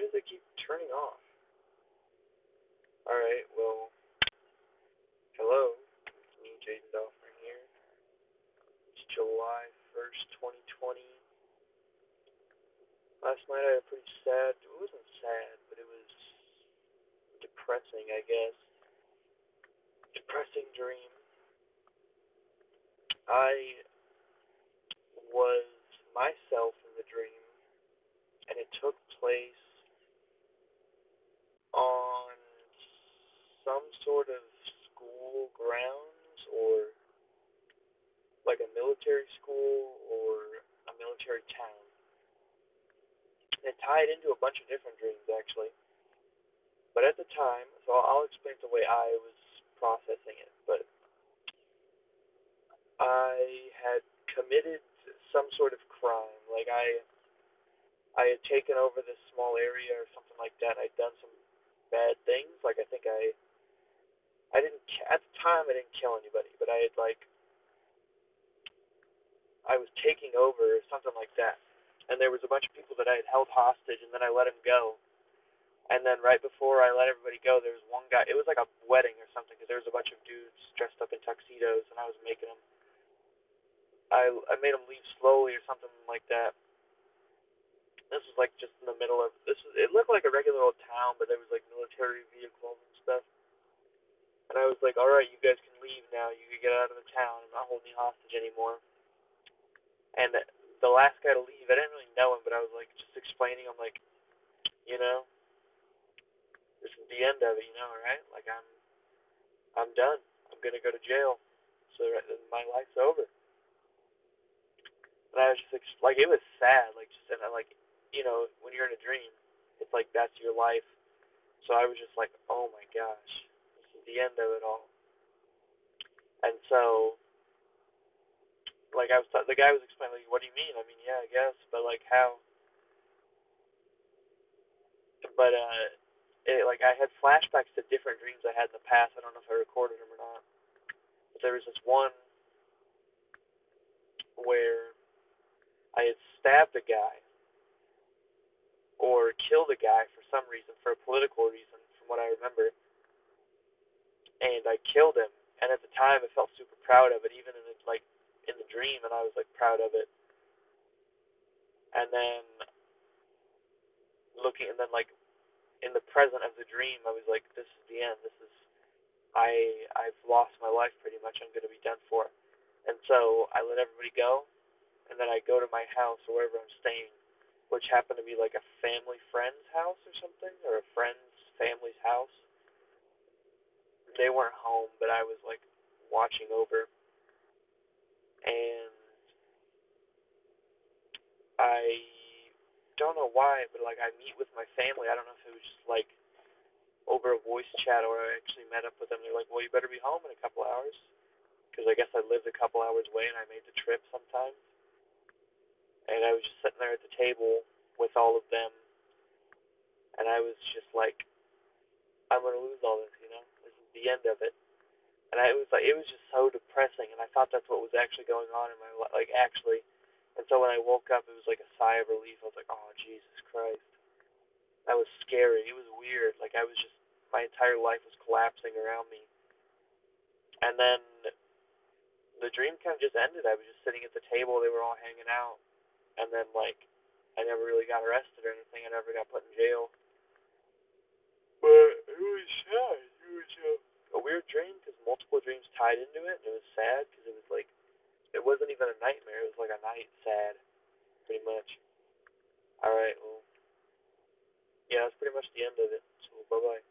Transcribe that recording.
Why does it keep turning off? Alright, well, hello. It's me, Jaden Dolphin here. It's July 1st, 2020. Last night I had a pretty sad, it wasn't sad, but it was depressing, I guess. Depressing dream. I was myself in the dream, and it took place on some sort of school grounds or like a military school or a military town. It tied into a bunch of different dreams actually. But at the time, so I'll explain the way I was processing it, but I had committed some sort of crime. Like I I had taken over this small area or something like that. I'd done some bad things. Like I think I I didn't at the time I didn't kill anybody, but I had like I was taking over or something like that. And there was a bunch of people that I had held hostage and then I let them go. And then right before I let everybody go, there was one guy. It was like a wedding or something because there was a bunch of dudes dressed up in tuxedos, and I was making them. I I made them leave slowly or something like that. This was like just in the middle of this. Was, it looked like a regular old town, but there was like military vehicles and stuff. And I was like, all right, you guys can leave now. You can get out of the town. I'm not holding you hostage anymore. And the last guy to leave, I didn't really know him, but I was like just explaining. I'm like, you know, this is the end of it, you know, right? Like I'm, I'm done. I'm gonna go to jail, so my life's over. And I was just like, it was sad, like just and I like, you know, when you're in a dream, it's like that's your life. So I was just like, oh my gosh, this is the end of it all. And so, like I was, the guy was explaining, like, what do you mean? I mean, yeah, I guess, but like how? But uh it, like I had flashbacks to different dreams I had in the past. I don't know if I recorded them or not. But there was this one where I had stabbed a guy or killed a guy for some reason, for a political reason, from what I remember. And I killed him. And at the time, I felt super proud of it, even in in the dream, and I was like proud of it. And then looking, and then like in the present of the dream, I was like, this is the end. This is, I, I've lost my life pretty much. I'm to be done for. And so I let everybody go, and then I go to my house or wherever I'm staying, which happened to be like a family friend's house or something, or a friend's family's house. They weren't home, but I was like watching over, and I don't know why, but like I meet with my family. I don't know if it was just like over a voice chat or I actually met up with them. They're like, "Well, you better be home in a couple hours," because I guess I lived a couple hours away and I made the trip sometimes. And I was just sitting there at the table with all of them, and I was just like, "I'm gonna lose all this," you know. This is the end of it. And I, it was like it was just so depressing, and I thought that's what was actually going on in my life. Like actually and so when I woke up, it was like a sigh of relief. I was like, oh, Jesus Christ. That was scary. It was weird. Like, I was just, my entire life was collapsing around me. And then the dream kind of just ended. I was just sitting at the table. They were all hanging out. And then, like, I never really got arrested or anything. I never got put in jail. But it was sad. It was a, a weird dream because multiple dreams tied into it. And it was sad because it was like, it wasn't even a nightmare. It was like a night sad, pretty much. All right. Well, yeah, that's pretty much the end of it. So bye bye.